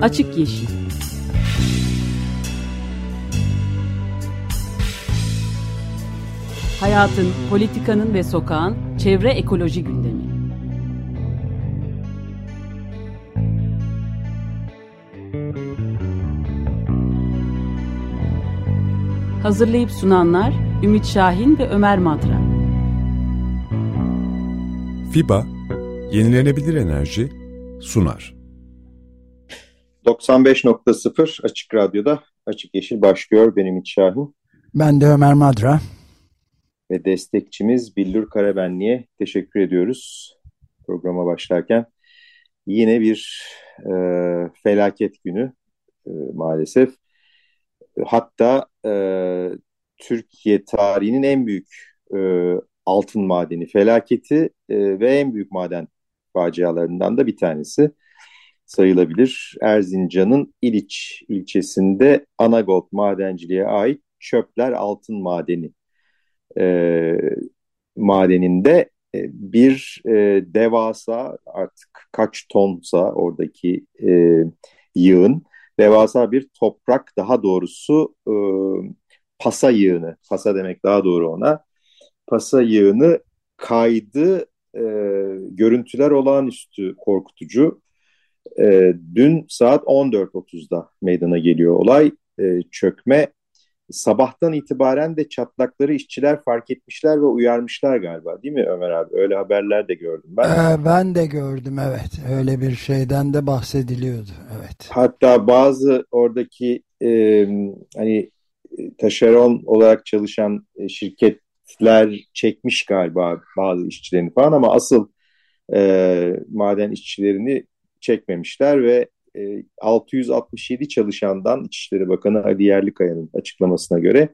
Açık Yeşil Hayatın, politikanın ve sokağın çevre ekoloji gündemi. Hazırlayıp sunanlar Ümit Şahin ve Ömer Madra. FIBA, yenilenebilir enerji sunar. 95.0 Açık Radyo'da Açık Yeşil başlıyor. Benim Ümit Şahin. Ben de Ömer Madra. Ve destekçimiz Billur Karabenli'ye teşekkür ediyoruz programa başlarken. Yine bir e, felaket günü e, maalesef. Hatta e, Türkiye tarihinin en büyük e, altın madeni felaketi e, ve en büyük maden facialarından da bir tanesi sayılabilir. Erzincan'ın İliç ilçesinde Anagold madenciliğe ait çöpler altın madeni e, madeninde e, bir e, devasa artık kaç tonsa oradaki e, yığın devasa bir toprak daha doğrusu e, pasa yığını pasa demek daha doğru ona pasa yığını kaydı e, görüntüler olağanüstü korkutucu e, dün saat 14.30'da meydana geliyor olay e, çökme sabahtan itibaren de çatlakları işçiler fark etmişler ve uyarmışlar galiba değil mi Ömer abi? Öyle haberler de gördüm ben. Ee, ben de gördüm evet. Öyle bir şeyden de bahsediliyordu. Evet. Hatta bazı oradaki e, hani taşeron olarak çalışan e, şirketler çekmiş galiba bazı işçilerini falan ama asıl e, maden işçilerini çekmemişler ve 667 e, çalışandan İçişleri Bakanı Ali Yerlikaya'nın açıklamasına göre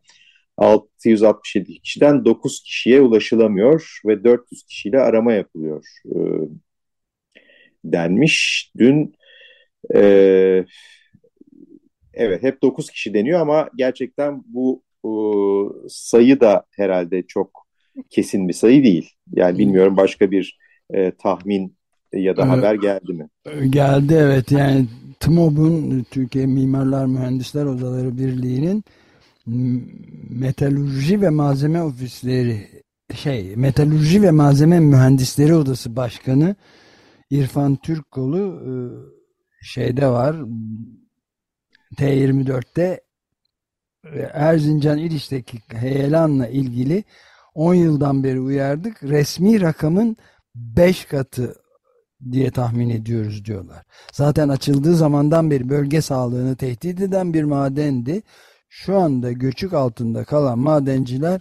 667 kişiden 9 kişiye ulaşılamıyor ve 400 kişiyle arama yapılıyor e, denmiş. Dün e, evet hep 9 kişi deniyor ama gerçekten bu e, sayı da herhalde çok kesin bir sayı değil. Yani bilmiyorum başka bir e, tahmin ya da haber geldi mi? Geldi evet yani TMOB'un Türkiye Mimarlar Mühendisler Odaları Birliği'nin metalurji ve malzeme ofisleri şey metalurji ve malzeme mühendisleri odası başkanı İrfan Türkkolu e, şeyde var T24'te e, Erzincan İliç'teki heyelanla ilgili 10 yıldan beri uyardık. Resmi rakamın 5 katı diye tahmin ediyoruz diyorlar. Zaten açıldığı zamandan beri bölge sağlığını tehdit eden bir madendi. Şu anda göçük altında kalan madenciler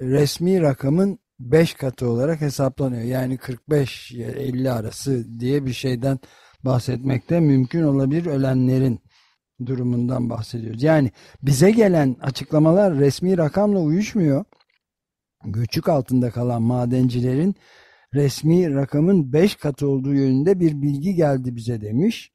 resmi rakamın 5 katı olarak hesaplanıyor. Yani 45-50 arası diye bir şeyden bahsetmekte mümkün olabilir ölenlerin durumundan bahsediyoruz. Yani bize gelen açıklamalar resmi rakamla uyuşmuyor. Göçük altında kalan madencilerin resmi rakamın 5 katı olduğu yönünde bir bilgi geldi bize demiş.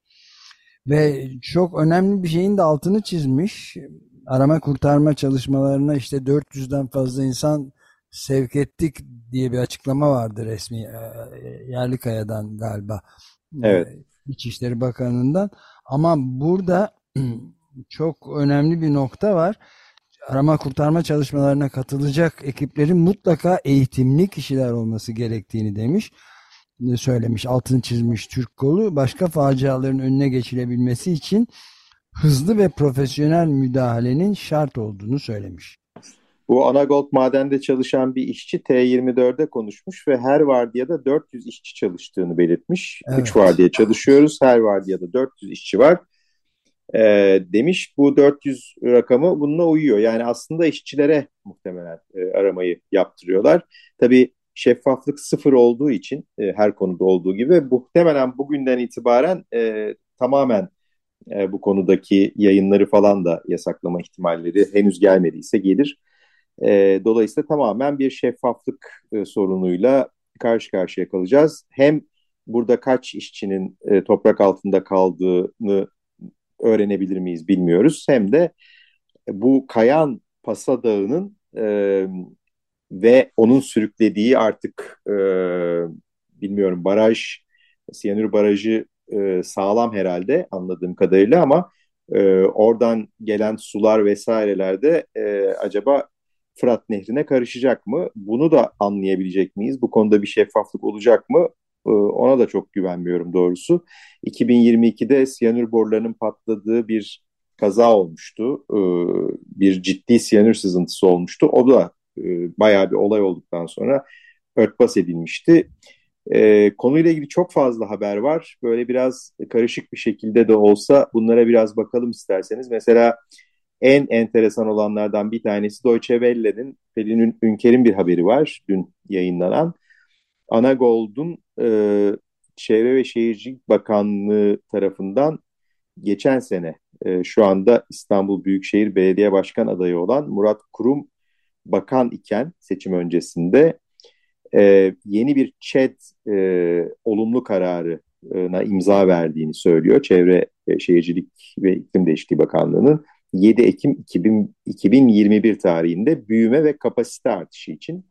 Ve çok önemli bir şeyin de altını çizmiş. Arama kurtarma çalışmalarına işte 400'den fazla insan sevk ettik diye bir açıklama vardı resmi e, Yerlikaya'dan galiba. Evet. İçişleri Bakanı'ndan. Ama burada çok önemli bir nokta var arama kurtarma çalışmalarına katılacak ekiplerin mutlaka eğitimli kişiler olması gerektiğini demiş söylemiş, altını çizmiş Türk kolu. Başka faciaların önüne geçilebilmesi için hızlı ve profesyonel müdahalenin şart olduğunu söylemiş. Bu Anagold madende çalışan bir işçi T24'de konuşmuş ve her vardiyada 400 işçi çalıştığını belirtmiş. Evet. 3 vardiya çalışıyoruz, her vardiyada 400 işçi var e, demiş. Bu 400 rakamı bununla uyuyor. Yani aslında işçilere muhtemelen e, aramayı yaptırıyorlar. Tabii şeffaflık sıfır olduğu için e, her konuda olduğu gibi muhtemelen bugünden itibaren e, tamamen e, bu konudaki yayınları falan da yasaklama ihtimalleri henüz gelmediyse gelir. E, dolayısıyla tamamen bir şeffaflık e, sorunuyla karşı karşıya kalacağız. Hem burada kaç işçinin e, toprak altında kaldığını öğrenebilir miyiz bilmiyoruz. Hem de bu kayan Pasa Dağı'nın e, ve onun sürüklediği artık e, bilmiyorum baraj, Siyanür Barajı e, sağlam herhalde anladığım kadarıyla ama e, oradan gelen sular vesairelerde e, acaba Fırat Nehri'ne karışacak mı? Bunu da anlayabilecek miyiz? Bu konuda bir şeffaflık olacak mı? E, ona da çok güvenmiyorum doğrusu. 2022'de siyanür borularının patladığı bir kaza olmuştu. E, bir ciddi siyanür sızıntısı olmuştu. O da e, bayağı bir olay olduktan sonra örtbas edilmişti. E, konuyla ilgili çok fazla haber var. Böyle biraz karışık bir şekilde de olsa bunlara biraz bakalım isterseniz. Mesela en enteresan olanlardan bir tanesi Deutsche Welle'nin Pelin Ünker'in bir haberi var dün yayınlanan. Anagold'un e, Çevre ve Şehircilik Bakanlığı tarafından geçen sene e, şu anda İstanbul Büyükşehir Belediye Başkan adayı olan Murat Kurum bakan iken seçim öncesinde e, yeni bir ÇED e, olumlu kararına imza verdiğini söylüyor. Çevre e, Şehircilik ve İklim Değişikliği Bakanlığı'nın 7 Ekim 2000, 2021 tarihinde büyüme ve kapasite artışı için.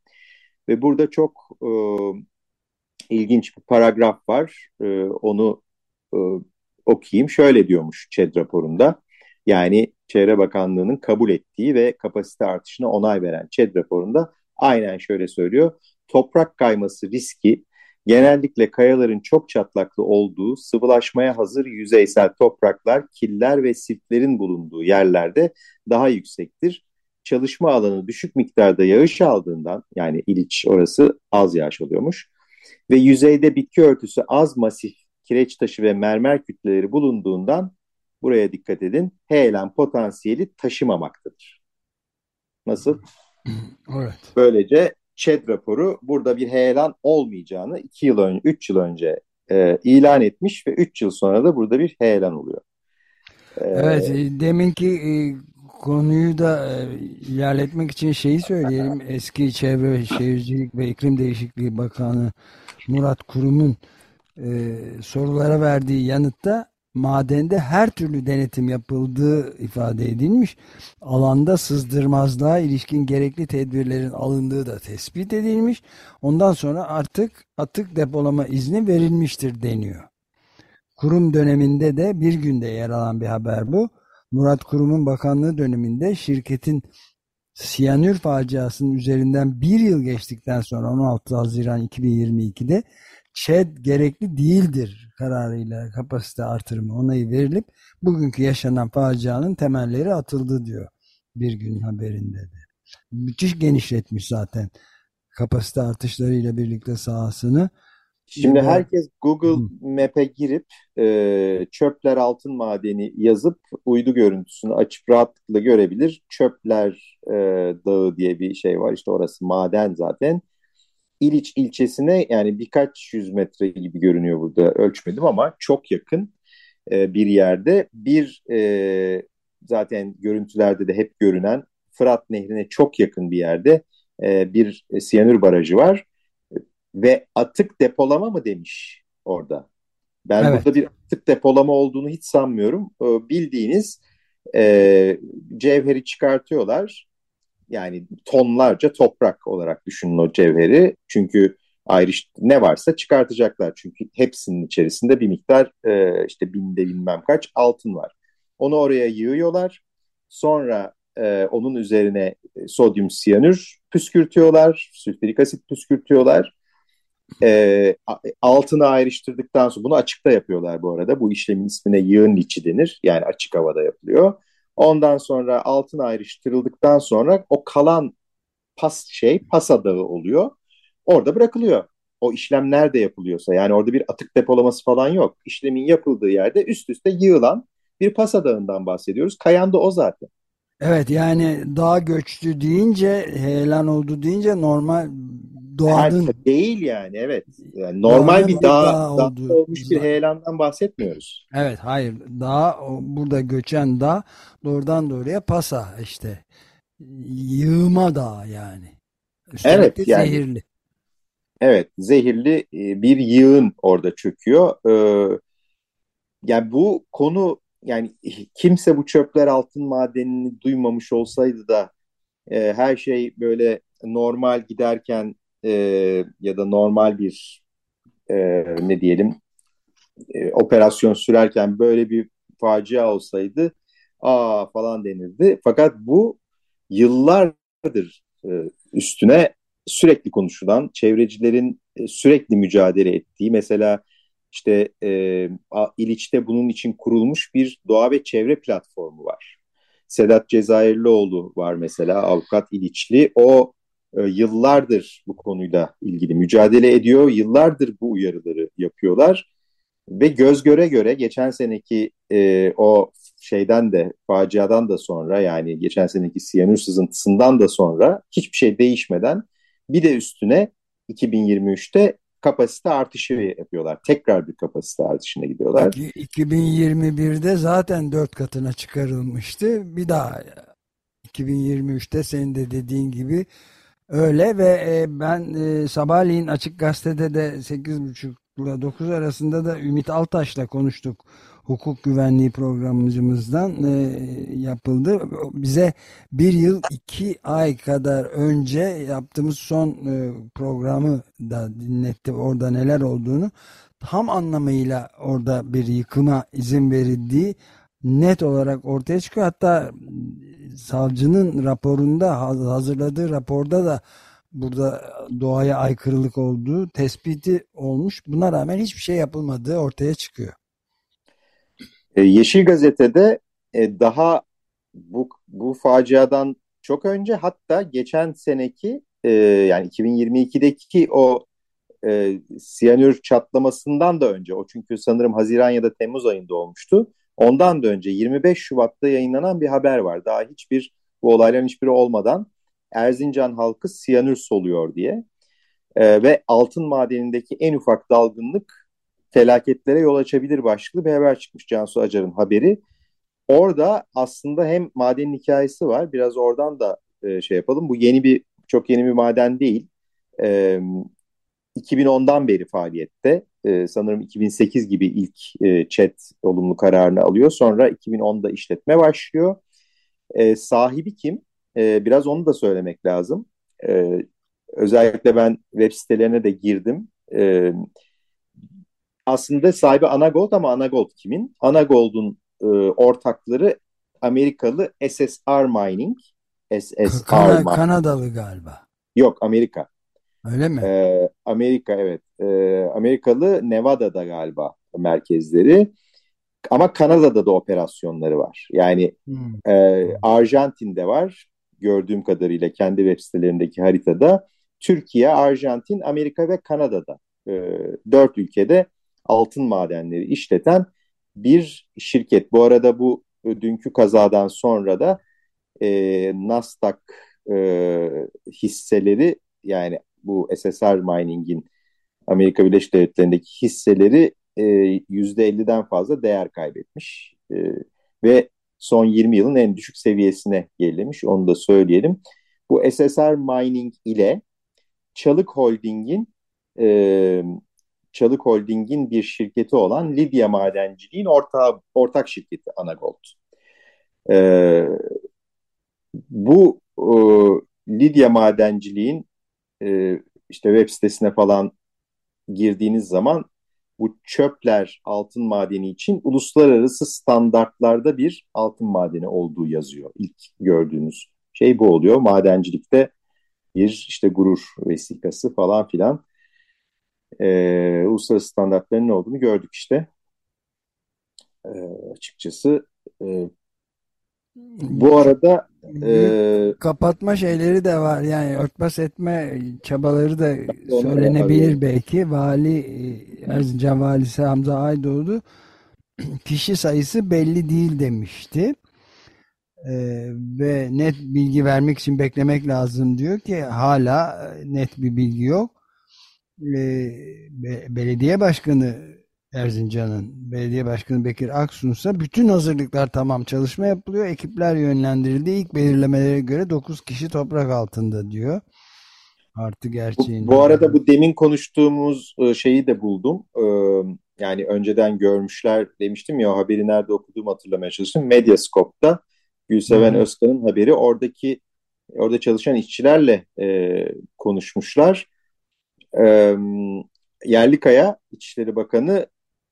Ve burada çok e, ilginç bir paragraf var. E, onu e, okuyayım. Şöyle diyormuş ÇED raporunda. Yani Çevre Bakanlığı'nın kabul ettiği ve kapasite artışına onay veren ÇED raporunda aynen şöyle söylüyor. Toprak kayması riski genellikle kayaların çok çatlaklı olduğu, sıvılaşmaya hazır yüzeysel topraklar, killer ve siftlerin bulunduğu yerlerde daha yüksektir. Çalışma alanı düşük miktarda yağış aldığından, yani İliç orası az yağış oluyormuş ve yüzeyde bitki örtüsü az masif kireç taşı ve mermer kütleleri bulunduğundan buraya dikkat edin heyelan potansiyeli taşımamaktadır. Nasıl? Evet. Böylece ÇED raporu burada bir heyelan olmayacağını 2 yıl önce, 3 yıl önce e, ilan etmiş ve 3 yıl sonra da burada bir heyelan oluyor. E, evet, e, deminki e, konuyu da e, ilerletmek için şeyi söyleyelim. Eski Çevre Şehircilik ve İklim Değişikliği Bakanı Murat Kurum'un e, sorulara verdiği yanıtta madende her türlü denetim yapıldığı ifade edilmiş. Alanda sızdırmazlığa ilişkin gerekli tedbirlerin alındığı da tespit edilmiş. Ondan sonra artık atık depolama izni verilmiştir deniyor. Kurum döneminde de bir günde yer alan bir haber bu. Murat Kurum'un bakanlığı döneminde şirketin siyanür faciasının üzerinden bir yıl geçtikten sonra 16 Haziran 2022'de ÇED gerekli değildir kararıyla kapasite artırımı onayı verilip bugünkü yaşanan facianın temelleri atıldı diyor bir gün haberinde de. Müthiş genişletmiş zaten kapasite artışlarıyla birlikte sahasını. Şimdi herkes Google Map'e girip e, çöpler altın madeni yazıp uydu görüntüsünü açıp rahatlıkla görebilir. Çöpler e, dağı diye bir şey var. İşte orası maden zaten. İliç ilçesine yani birkaç yüz metre gibi görünüyor burada. Ölçmedim ama çok yakın e, bir yerde. Bir e, zaten görüntülerde de hep görünen Fırat Nehri'ne çok yakın bir yerde e, bir siyanür barajı var ve atık depolama mı demiş orada. Ben evet. burada bir atık depolama olduğunu hiç sanmıyorum. E, bildiğiniz e, cevheri çıkartıyorlar yani tonlarca toprak olarak düşünün o cevheri. Çünkü ayrış ne varsa çıkartacaklar. Çünkü hepsinin içerisinde bir miktar e, işte binde bilmem kaç altın var. Onu oraya yığıyorlar. Sonra e, onun üzerine sodyum siyanür püskürtüyorlar. Sülfürik asit püskürtüyorlar. E, altını ayrıştırdıktan sonra bunu açıkta yapıyorlar bu arada. Bu işlemin ismine yığın içi denir. Yani açık havada yapılıyor. Ondan sonra altın ayrıştırıldıktan sonra o kalan pas şey pasa dağı oluyor. Orada bırakılıyor. O işlem nerede yapılıyorsa yani orada bir atık depolaması falan yok. İşlemin yapıldığı yerde üst üste yığılan bir pasa dağından bahsediyoruz. Kayan da o zaten. Evet yani dağ göçtü deyince heyelan oldu deyince normal doğanın Her, değil yani evet. Yani normal bir dağ, dağ, dağ olmuş bir heyelandan bahsetmiyoruz. Evet hayır dağ burada göçen dağ doğrudan doğruya pasa işte yığma dağ yani. Üstelik evet yani. Zehirli. Evet zehirli e, bir yığın orada çöküyor. Ee, yani bu konu yani kimse bu çöpler altın madenini duymamış olsaydı da e, her şey böyle normal giderken e, ya da normal bir e, ne diyelim e, operasyon sürerken böyle bir facia olsaydı aa falan denirdi. Fakat bu yıllardır e, üstüne sürekli konuşulan, çevrecilerin e, sürekli mücadele ettiği, mesela işte e, İliç'te bunun için kurulmuş bir doğa ve çevre platformu var. Sedat Cezayirlioğlu var mesela, avukat İliçli. O yıllardır bu konuyla ilgili mücadele ediyor, yıllardır bu uyarıları yapıyorlar. Ve göz göre göre geçen seneki e, o şeyden de faciadan da sonra yani geçen seneki siyanür sızıntısından da sonra hiçbir şey değişmeden bir de üstüne 2023'te kapasite artışı yapıyorlar. Tekrar bir kapasite artışına gidiyorlar. 2021'de zaten dört katına çıkarılmıştı. Bir daha 2023'te senin de dediğin gibi öyle ve e, ben e, sabahleyin Açık Gazete'de de 8.30 ile 9 arasında da Ümit Altaş'la konuştuk hukuk güvenliği programcımızdan e, yapıldı. Bize bir yıl iki ay kadar önce yaptığımız son e, programı da dinletti orada neler olduğunu. Tam anlamıyla orada bir yıkıma izin verildiği net olarak ortaya çıkıyor. Hatta savcının raporunda hazırladığı raporda da burada doğaya aykırılık olduğu tespiti olmuş. Buna rağmen hiçbir şey yapılmadığı ortaya çıkıyor. E, Yeşil Gazete'de e, daha bu, bu faciadan çok önce hatta geçen seneki e, yani 2022'deki o e, siyanür çatlamasından da önce o çünkü sanırım Haziran ya da Temmuz ayında olmuştu. Ondan da önce 25 Şubat'ta yayınlanan bir haber var. Daha hiçbir bu olayların hiçbiri olmadan Erzincan halkı siyanür soluyor diye. E, ve altın madenindeki en ufak dalgınlık felaketlere yol açabilir başlıklı bir haber çıkmış Cansu Acar'ın haberi. Orada aslında hem madenin hikayesi var. Biraz oradan da e, şey yapalım. Bu yeni bir çok yeni bir maden değil. E, 2010'dan beri faaliyette. E, sanırım 2008 gibi ilk e, chat olumlu kararını alıyor. Sonra 2010'da işletme başlıyor. E, sahibi kim? E, biraz onu da söylemek lazım. E, özellikle ben web sitelerine de girdim. E, aslında sahibi Anagold ama Anagold kimin? Anagold'un e, ortakları Amerikalı SSR Mining. SSR Kana, Mining. Kanadalı galiba. Yok Amerika. Öyle mi? Ee, Amerika evet. Ee, Amerikalı Nevada'da galiba merkezleri. Ama Kanada'da da operasyonları var. Yani hmm. e, Arjantin'de var. Gördüğüm kadarıyla kendi web sitelerindeki haritada. Türkiye, Arjantin, Amerika ve Kanada'da. E, dört ülkede altın madenleri işleten bir şirket. Bu arada bu e, dünkü kazadan sonra da e, Nasdaq e, hisseleri yani bu SSR Mining'in Amerika Birleşik Devletleri'ndeki hisseleri e, %50'den fazla değer kaybetmiş. E, ve son 20 yılın en düşük seviyesine gerilemiş. Onu da söyleyelim. Bu SSR Mining ile Çalık Holding'in e, Çalık Holding'in bir şirketi olan Lidya Madenciliğin ortağı, ortak şirketi Anagold. Ee, bu e, Lidya Madenciliğin e, işte web sitesine falan girdiğiniz zaman bu çöpler altın madeni için uluslararası standartlarda bir altın madeni olduğu yazıyor. İlk gördüğünüz şey bu oluyor. Madencilikte bir işte gurur vesikası falan filan e, uluslararası standartların ne olduğunu gördük işte. E, açıkçası e, bu arada e, kapatma şeyleri de var yani örtbas etme çabaları da söylenebilir belki. Vali Erzincan valisi Hamza Aydoğdu kişi sayısı belli değil demişti. Ee, ve net bilgi vermek için beklemek lazım diyor ki hala net bir bilgi yok e, belediye başkanı Erzincan'ın belediye başkanı Bekir Aksun'sa bütün hazırlıklar tamam çalışma yapılıyor. Ekipler yönlendirildi. İlk belirlemelere göre 9 kişi toprak altında diyor. Artı gerçeğini. Bu, bu arada bu demin konuştuğumuz e, şeyi de buldum. Ee, yani önceden görmüşler demiştim ya haberi nerede okuduğumu hatırlamaya çalıştım. Medyascope'da Gülseven hmm. Özkan'ın haberi oradaki orada çalışan işçilerle e, konuşmuşlar e, Yerlikaya İçişleri Bakanı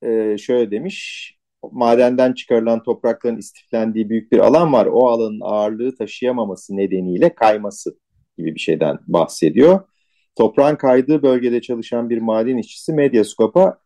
e, şöyle demiş. Madenden çıkarılan toprakların istiflendiği büyük bir alan var. O alanın ağırlığı taşıyamaması nedeniyle kayması gibi bir şeyden bahsediyor. Toprağın kaydığı bölgede çalışan bir maden işçisi Medyascope'a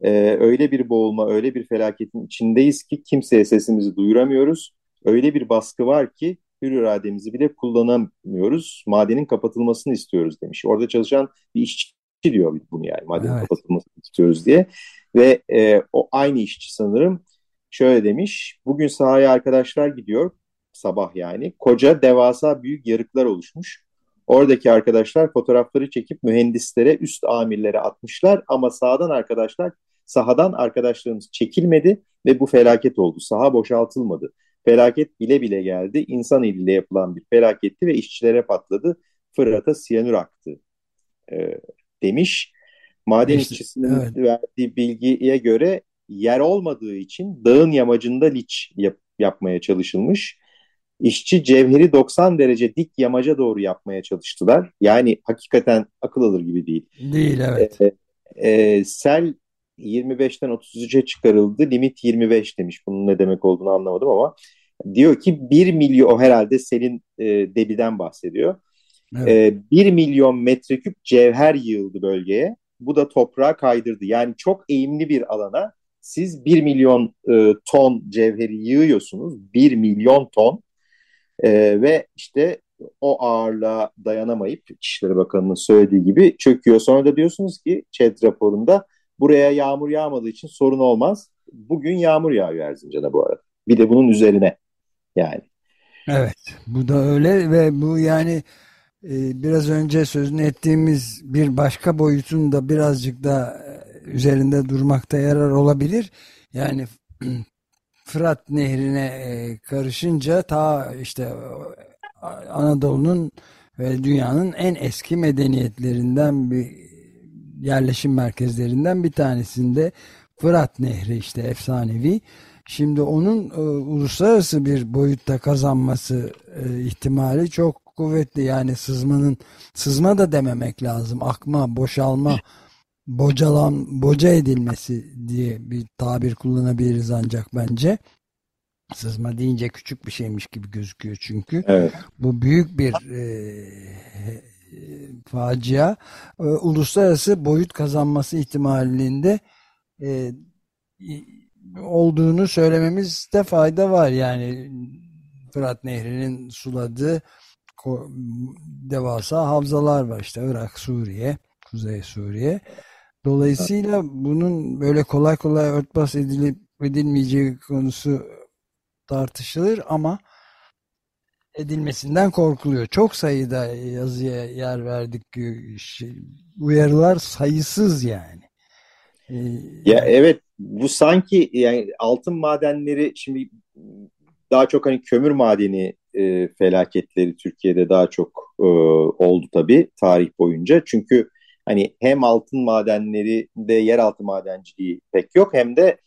e, öyle bir boğulma, öyle bir felaketin içindeyiz ki kimseye sesimizi duyuramıyoruz. Öyle bir baskı var ki hür irademizi bile kullanamıyoruz. Madenin kapatılmasını istiyoruz demiş. Orada çalışan bir işçi diyor bunu yani madenin evet. kapatılmasını istiyoruz diye. Ve e, o aynı işçi sanırım şöyle demiş. Bugün sahaya arkadaşlar gidiyor sabah yani. Koca devasa büyük yarıklar oluşmuş. Oradaki arkadaşlar fotoğrafları çekip mühendislere, üst amirlere atmışlar ama sağdan arkadaşlar, sahadan arkadaşlarımız çekilmedi ve bu felaket oldu. Saha boşaltılmadı. Felaket bile bile geldi. İnsan eliyle yapılan bir felaketti ve işçilere patladı. Fırat'a siyanür aktı e, demiş. Maden işte, işçisinin evet. verdiği bilgiye göre yer olmadığı için dağın yamacında liç yap, yapmaya çalışılmış. İşçi cevheri 90 derece dik yamaca doğru yapmaya çalıştılar. Yani hakikaten akıl alır gibi değil. Değil evet. E, e, sel 25'ten 33'e çıkarıldı. Limit 25 demiş. Bunun ne demek olduğunu anlamadım ama diyor ki 1 milyon o herhalde selin e, debiden bahsediyor. Evet. E, 1 milyon metreküp cevher yığıldı bölgeye. Bu da toprağı kaydırdı. Yani çok eğimli bir alana siz 1 milyon e, ton cevheri yığıyorsunuz. 1 milyon ton e, ve işte o ağırlığa dayanamayıp İçişleri Bakanı'nın söylediği gibi çöküyor. Sonra da diyorsunuz ki ÇED raporunda buraya yağmur yağmadığı için sorun olmaz. Bugün yağmur yağıyor Erzincan'a bu arada. Bir de bunun üzerine yani. Evet bu da öyle ve bu yani biraz önce sözünü ettiğimiz bir başka boyutun da birazcık da e, üzerinde durmakta yarar olabilir. Yani Fırat Nehri'ne e, karışınca ta işte Anadolu'nun ve dünyanın en eski medeniyetlerinden bir yerleşim merkezlerinden bir tanesinde Fırat Nehri işte efsanevi. Şimdi onun e, uluslararası bir boyutta kazanması e, ihtimali çok kuvvetli. Yani sızmanın sızma da dememek lazım. Akma, boşalma, bocalan, boca edilmesi diye bir tabir kullanabiliriz ancak bence. Sızma deyince küçük bir şeymiş gibi gözüküyor çünkü. Evet. Bu büyük bir e, facia. E, uluslararası boyut kazanması ihtimalinde e, olduğunu söylememizde fayda var. Yani Fırat Nehri'nin suladığı devasa havzalar var işte Irak, Suriye, Kuzey Suriye. Dolayısıyla bunun böyle kolay kolay örtbas edilip edilmeyeceği konusu tartışılır ama edilmesinden korkuluyor. Çok sayıda yazıya yer verdik. Şey, uyarılar sayısız yani. Ee, ya evet bu sanki yani altın madenleri şimdi daha çok hani kömür madeni e, felaketleri Türkiye'de daha çok e, oldu tabii tarih boyunca. Çünkü hani hem altın madenleri de yeraltı madenciliği pek yok hem de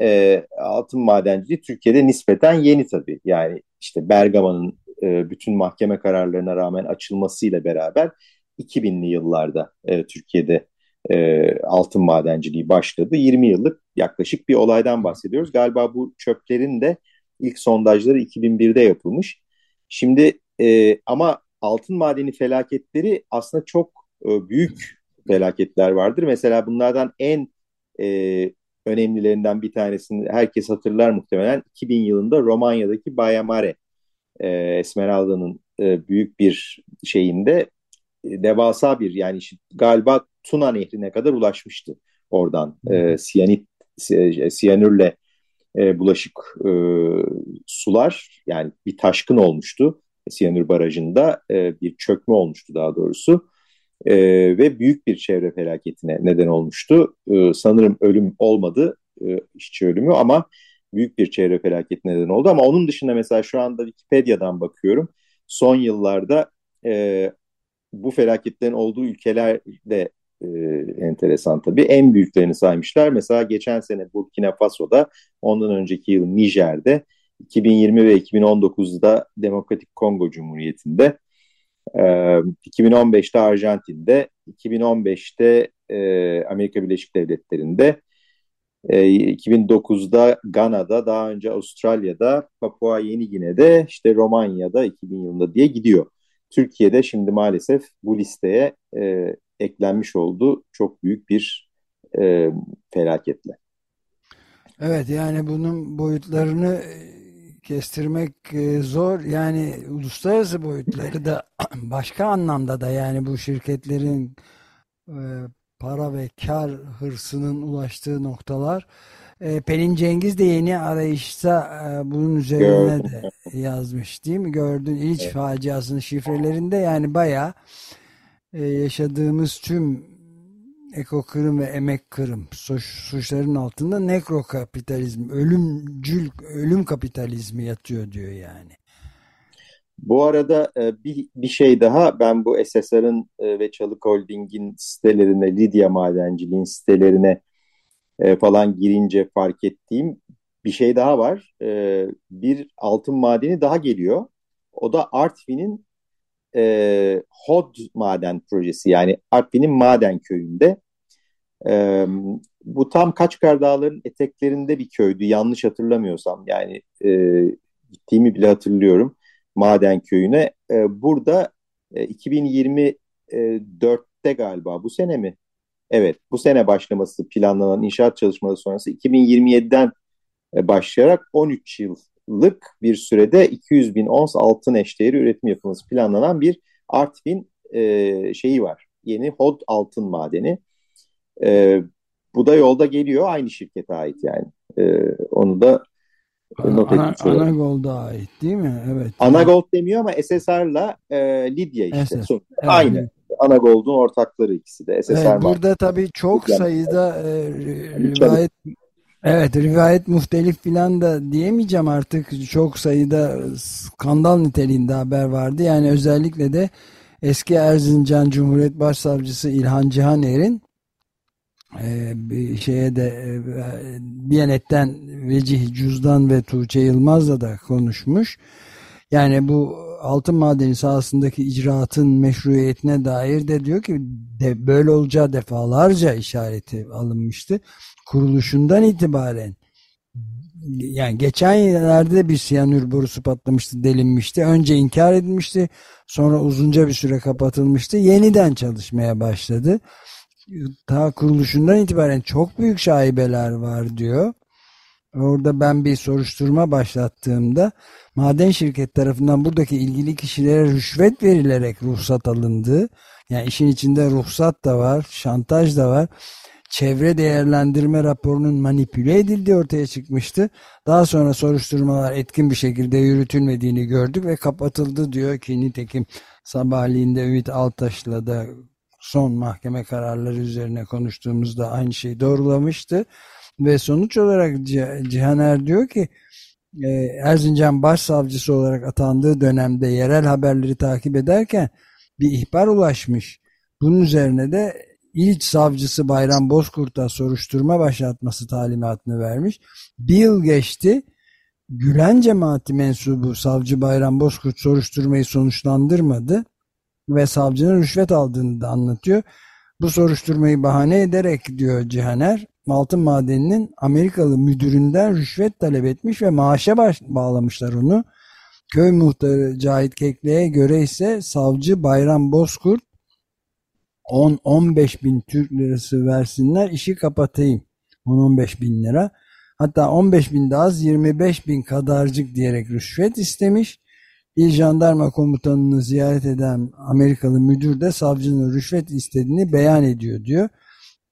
e, altın madenciliği Türkiye'de nispeten yeni tabii. Yani işte Bergama'nın e, bütün mahkeme kararlarına rağmen açılmasıyla beraber 2000'li yıllarda e, Türkiye'de e, altın madenciliği başladı. 20 yıllık yaklaşık bir olaydan bahsediyoruz. Galiba bu çöplerin de ilk sondajları 2001'de yapılmış. Şimdi e, ama altın madeni felaketleri aslında çok e, büyük felaketler vardır. Mesela bunlardan en e, önemlilerinden bir tanesini herkes hatırlar muhtemelen. 2000 yılında Romanya'daki Bayamare e, Esmeralda'nın e, büyük bir şeyinde e, devasa bir yani galiba Tuna Nehri'ne kadar ulaşmıştı oradan. E, siyanit e, siyanürle e, bulaşık e, sular yani bir taşkın olmuştu siyanür barajında e, bir çökme olmuştu daha doğrusu e, ve büyük bir çevre felaketine neden olmuştu. E, sanırım ölüm olmadı e, işçi ölümü ama büyük bir çevre felaketi neden oldu. Ama onun dışında mesela şu anda Wikipedia'dan bakıyorum. Son yıllarda e, bu felaketlerin olduğu ülkeler de e, enteresan tabii. En büyüklerini saymışlar. Mesela geçen sene Burkina Faso'da, ondan önceki yıl Nijer'de, 2020 ve 2019'da Demokratik Kongo Cumhuriyeti'nde, e, 2015'te Arjantin'de, 2015'te e, Amerika Birleşik Devletleri'nde, 2009'da Gana'da, daha önce Avustralya'da, Papua Yeni Gine'de, işte Romanya'da 2000 yılında diye gidiyor. Türkiye'de şimdi maalesef bu listeye e, eklenmiş oldu çok büyük bir e, felaketle. Evet yani bunun boyutlarını kestirmek e, zor. Yani uluslararası boyutları da başka anlamda da yani bu şirketlerin e, para ve kar hırsının ulaştığı noktalar. E, Pelin Cengiz de yeni arayışta bunun üzerine Gördüm. de yazmış değil mi? Gördün İliç evet. faciasının şifrelerinde yani bayağı yaşadığımız tüm eko kırım ve emek kırım suç, suçların altında nekro kapitalizm, ölümcül ölüm kapitalizmi yatıyor diyor yani. Bu arada e, bir, bir şey daha ben bu SSR'ın e, ve Çalık Holding'in sitelerine, Lidya Madenciliğin sitelerine e, falan girince fark ettiğim bir şey daha var. Bir altın madeni daha geliyor. O da Artvin'in HOD maden projesi yani Artvin'in maden köyünde e, bu tam Kaçkar Dağları'nın eteklerinde bir köydü yanlış hatırlamıyorsam. Yani e, gittiğimi bile hatırlıyorum Maden Köyü'ne. E, burada e, 2024'te galiba bu sene mi? Evet bu sene başlaması planlanan inşaat çalışmaları sonrası 2027'den e, başlayarak 13 yıllık bir sürede 200 bin ons altın eşdeğeri üretim yapılması planlanan bir Artvin e, şeyi var. Yeni Hod altın madeni. E, bu da yolda geliyor aynı şirkete ait yani. E, onu da not Ana. Anagold'a ait değil mi? Evet. Anagold demiyor ama SSR'la e, Lidya işte. Evet. Aynı. Anagold'un ortakları ikisi de. SSR evet, burada tabii çok Lidya sayıda e, rivayet Evet rivayet muhtelif filan da diyemeyeceğim artık çok sayıda skandal niteliğinde haber vardı. Yani özellikle de eski Erzincan Cumhuriyet Başsavcısı İlhan Cihaner'in ee, bir şeye de e, Biyanet'ten Vecih Cüzdan ve Tuğçe Yılmaz'la da konuşmuş. Yani bu altın madeni sahasındaki icraatın meşruiyetine dair de diyor ki de böyle olacağı defalarca işareti alınmıştı. Kuruluşundan itibaren yani geçen yıllarda bir siyanür borusu patlamıştı, delinmişti. Önce inkar edilmişti, sonra uzunca bir süre kapatılmıştı. Yeniden çalışmaya başladı ta kuruluşundan itibaren çok büyük şaibeler var diyor. Orada ben bir soruşturma başlattığımda maden şirket tarafından buradaki ilgili kişilere rüşvet verilerek ruhsat alındığı, yani işin içinde ruhsat da var, şantaj da var. Çevre değerlendirme raporunun manipüle edildiği ortaya çıkmıştı. Daha sonra soruşturmalar etkin bir şekilde yürütülmediğini gördük ve kapatıldı diyor ki nitekim sabahleyin de Ümit Altaş'la da son mahkeme kararları üzerine konuştuğumuzda aynı şeyi doğrulamıştı. Ve sonuç olarak Cihaner diyor ki e, Erzincan Başsavcısı olarak atandığı dönemde yerel haberleri takip ederken bir ihbar ulaşmış. Bunun üzerine de İliç Savcısı Bayram Bozkurt'a soruşturma başlatması talimatını vermiş. Bir yıl geçti. Gülen cemaati mensubu Savcı Bayram Bozkurt soruşturmayı sonuçlandırmadı ve savcının rüşvet aldığını da anlatıyor. Bu soruşturmayı bahane ederek diyor Cihaner, altın madeninin Amerikalı müdüründen rüşvet talep etmiş ve maaşa bağlamışlar onu. Köy muhtarı Cahit Kekle'ye göre ise savcı Bayram Bozkurt 10-15 bin Türk lirası versinler işi kapatayım. 10-15 bin lira. Hatta 15 bin de az 25 bin kadarcık diyerek rüşvet istemiş. İl Jandarma Komutanını ziyaret eden Amerikalı müdür de savcının rüşvet istediğini beyan ediyor diyor.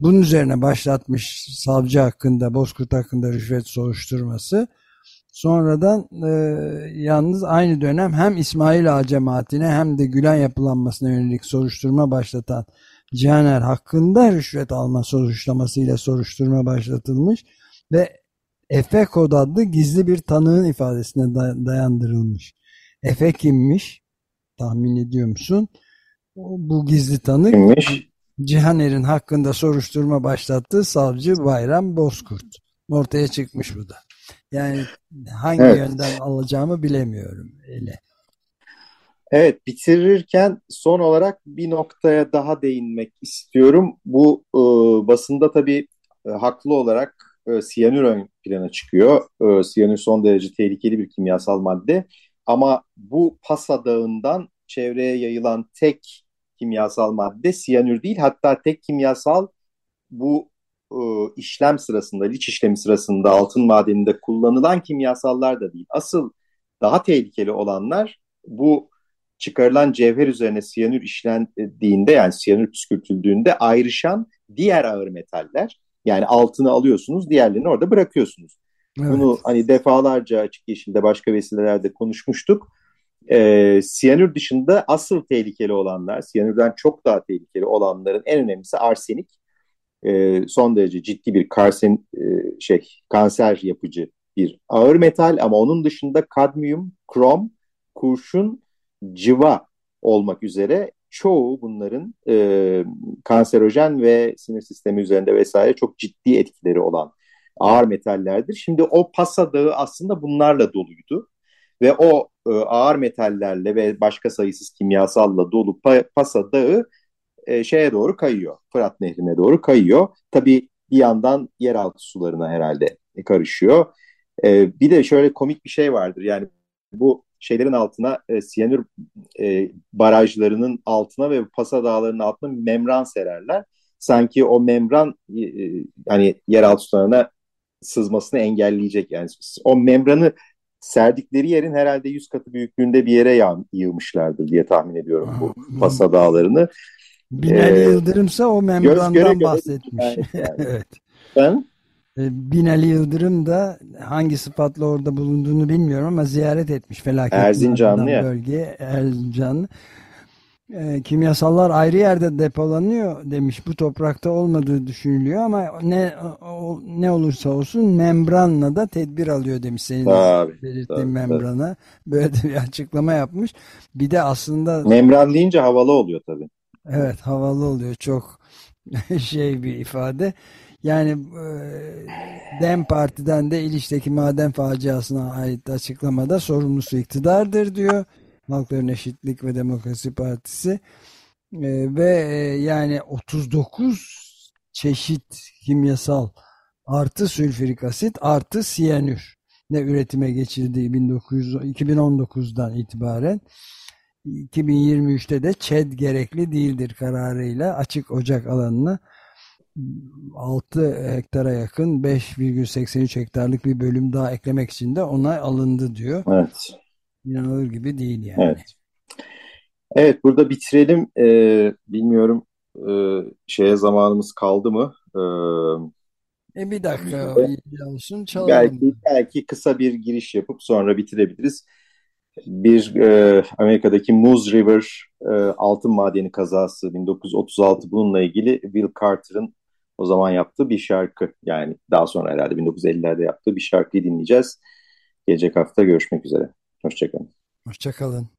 Bunun üzerine başlatmış savcı hakkında, Bozkurt hakkında rüşvet soruşturması. Sonradan e, yalnız aynı dönem hem İsmail Ağa cemaatine hem de Gülen yapılanmasına yönelik soruşturma başlatan Cihaner hakkında rüşvet alma soruşturmasıyla soruşturma başlatılmış ve Efe Kod adlı gizli bir tanığın ifadesine dayandırılmış. Efe kimmiş? Tahmin ediyor musun? Bu gizli tanık kimmiş? Cihaner'in hakkında soruşturma başlattığı savcı Bayram Bozkurt. Ortaya çıkmış bu da. Yani hangi evet. yönden alacağımı bilemiyorum. Öyle. Evet bitirirken son olarak bir noktaya daha değinmek istiyorum. Bu e, basında tabii e, haklı olarak e, siyanür ön plana çıkıyor. E, siyanür son derece tehlikeli bir kimyasal madde. Ama bu Pasa Dağı'ndan çevreye yayılan tek kimyasal madde siyanür değil. Hatta tek kimyasal bu işlem sırasında, liç işlemi sırasında altın madeninde kullanılan kimyasallar da değil. Asıl daha tehlikeli olanlar bu çıkarılan cevher üzerine siyanür işlendiğinde yani siyanür püskürtüldüğünde ayrışan diğer ağır metaller. Yani altını alıyorsunuz, diğerlerini orada bırakıyorsunuz. Evet. Bunu hani defalarca açık yeşilde başka vesilelerde konuşmuştuk. Ee, siyanür dışında asıl tehlikeli olanlar, siyanürden çok daha tehlikeli olanların en önemlisi arsenik. Ee, son derece ciddi bir karsen, e, şey kanser yapıcı bir ağır metal ama onun dışında kadmiyum, krom, kurşun, civa olmak üzere çoğu bunların e, kanserojen ve sinir sistemi üzerinde vesaire çok ciddi etkileri olan ağır metallerdir. Şimdi o Pasa Dağı aslında bunlarla doluydu ve o e, ağır metallerle ve başka sayısız kimyasalla dolu pa Pasa Dağı e, şeye doğru kayıyor. Fırat Nehri'ne doğru kayıyor. Tabii bir yandan yeraltı sularına herhalde karışıyor. E, bir de şöyle komik bir şey vardır. Yani bu şeylerin altına e, siyanür e, barajlarının altına ve Pasa Dağları'nın altına membran sererler. Sanki o membran e, hani yeraltı sularına sızmasını engelleyecek. Yani o membranı serdikleri yerin herhalde yüz katı büyüklüğünde bir yere yağ, yığmışlardır diye tahmin ediyorum bu Pasa Dağları'nı. Binali ee, Yıldırım'sa o membrandan göre göre bahsetmiş. Yani, yani. evet. Ben e, Binali Yıldırım da hangi sıfatla orada bulunduğunu bilmiyorum ama ziyaret etmiş felaket Erzincanlı ya. bölgeye Erzincanlı. E, kimyasallar ayrı yerde depolanıyor demiş. Bu toprakta olmadığı düşünülüyor ama ne o, ne olursa olsun membranla da tedbir alıyor demiş senin tabii, belirttiğin tabii, membrana. Tabii. Böyle de bir açıklama yapmış. Bir de aslında membran deyince havalı oluyor tabii. Evet havalı oluyor çok şey bir ifade. Yani e, DEM Parti'den de İliç'teki maden faciasına ait açıklamada sorumlusu iktidardır diyor. Halkların Eşitlik ve Demokrasi Partisi. E, ve e, yani 39 çeşit kimyasal artı sülfürik asit artı siyanür ne üretime geçildiği 1900, 2019'dan itibaren 2023'te de ÇED gerekli değildir kararıyla açık ocak alanına 6 hektara yakın 5,83 hektarlık bir bölüm daha eklemek için de onay alındı diyor. Evet. İnanılır gibi değil yani. Evet. Evet burada bitirelim. Ee, bilmiyorum e, şeye zamanımız kaldı mı? Ee, e bir dakika olsun. Belki, belki kısa bir giriş yapıp sonra bitirebiliriz. Bir e, Amerika'daki Moose River e, altın madeni kazası 1936 bununla ilgili Will Carter'ın o zaman yaptığı bir şarkı. Yani daha sonra herhalde 1950'lerde yaptığı bir şarkıyı dinleyeceğiz. Gelecek hafta görüşmek üzere. Hoşçakalın. Hoşçakalın.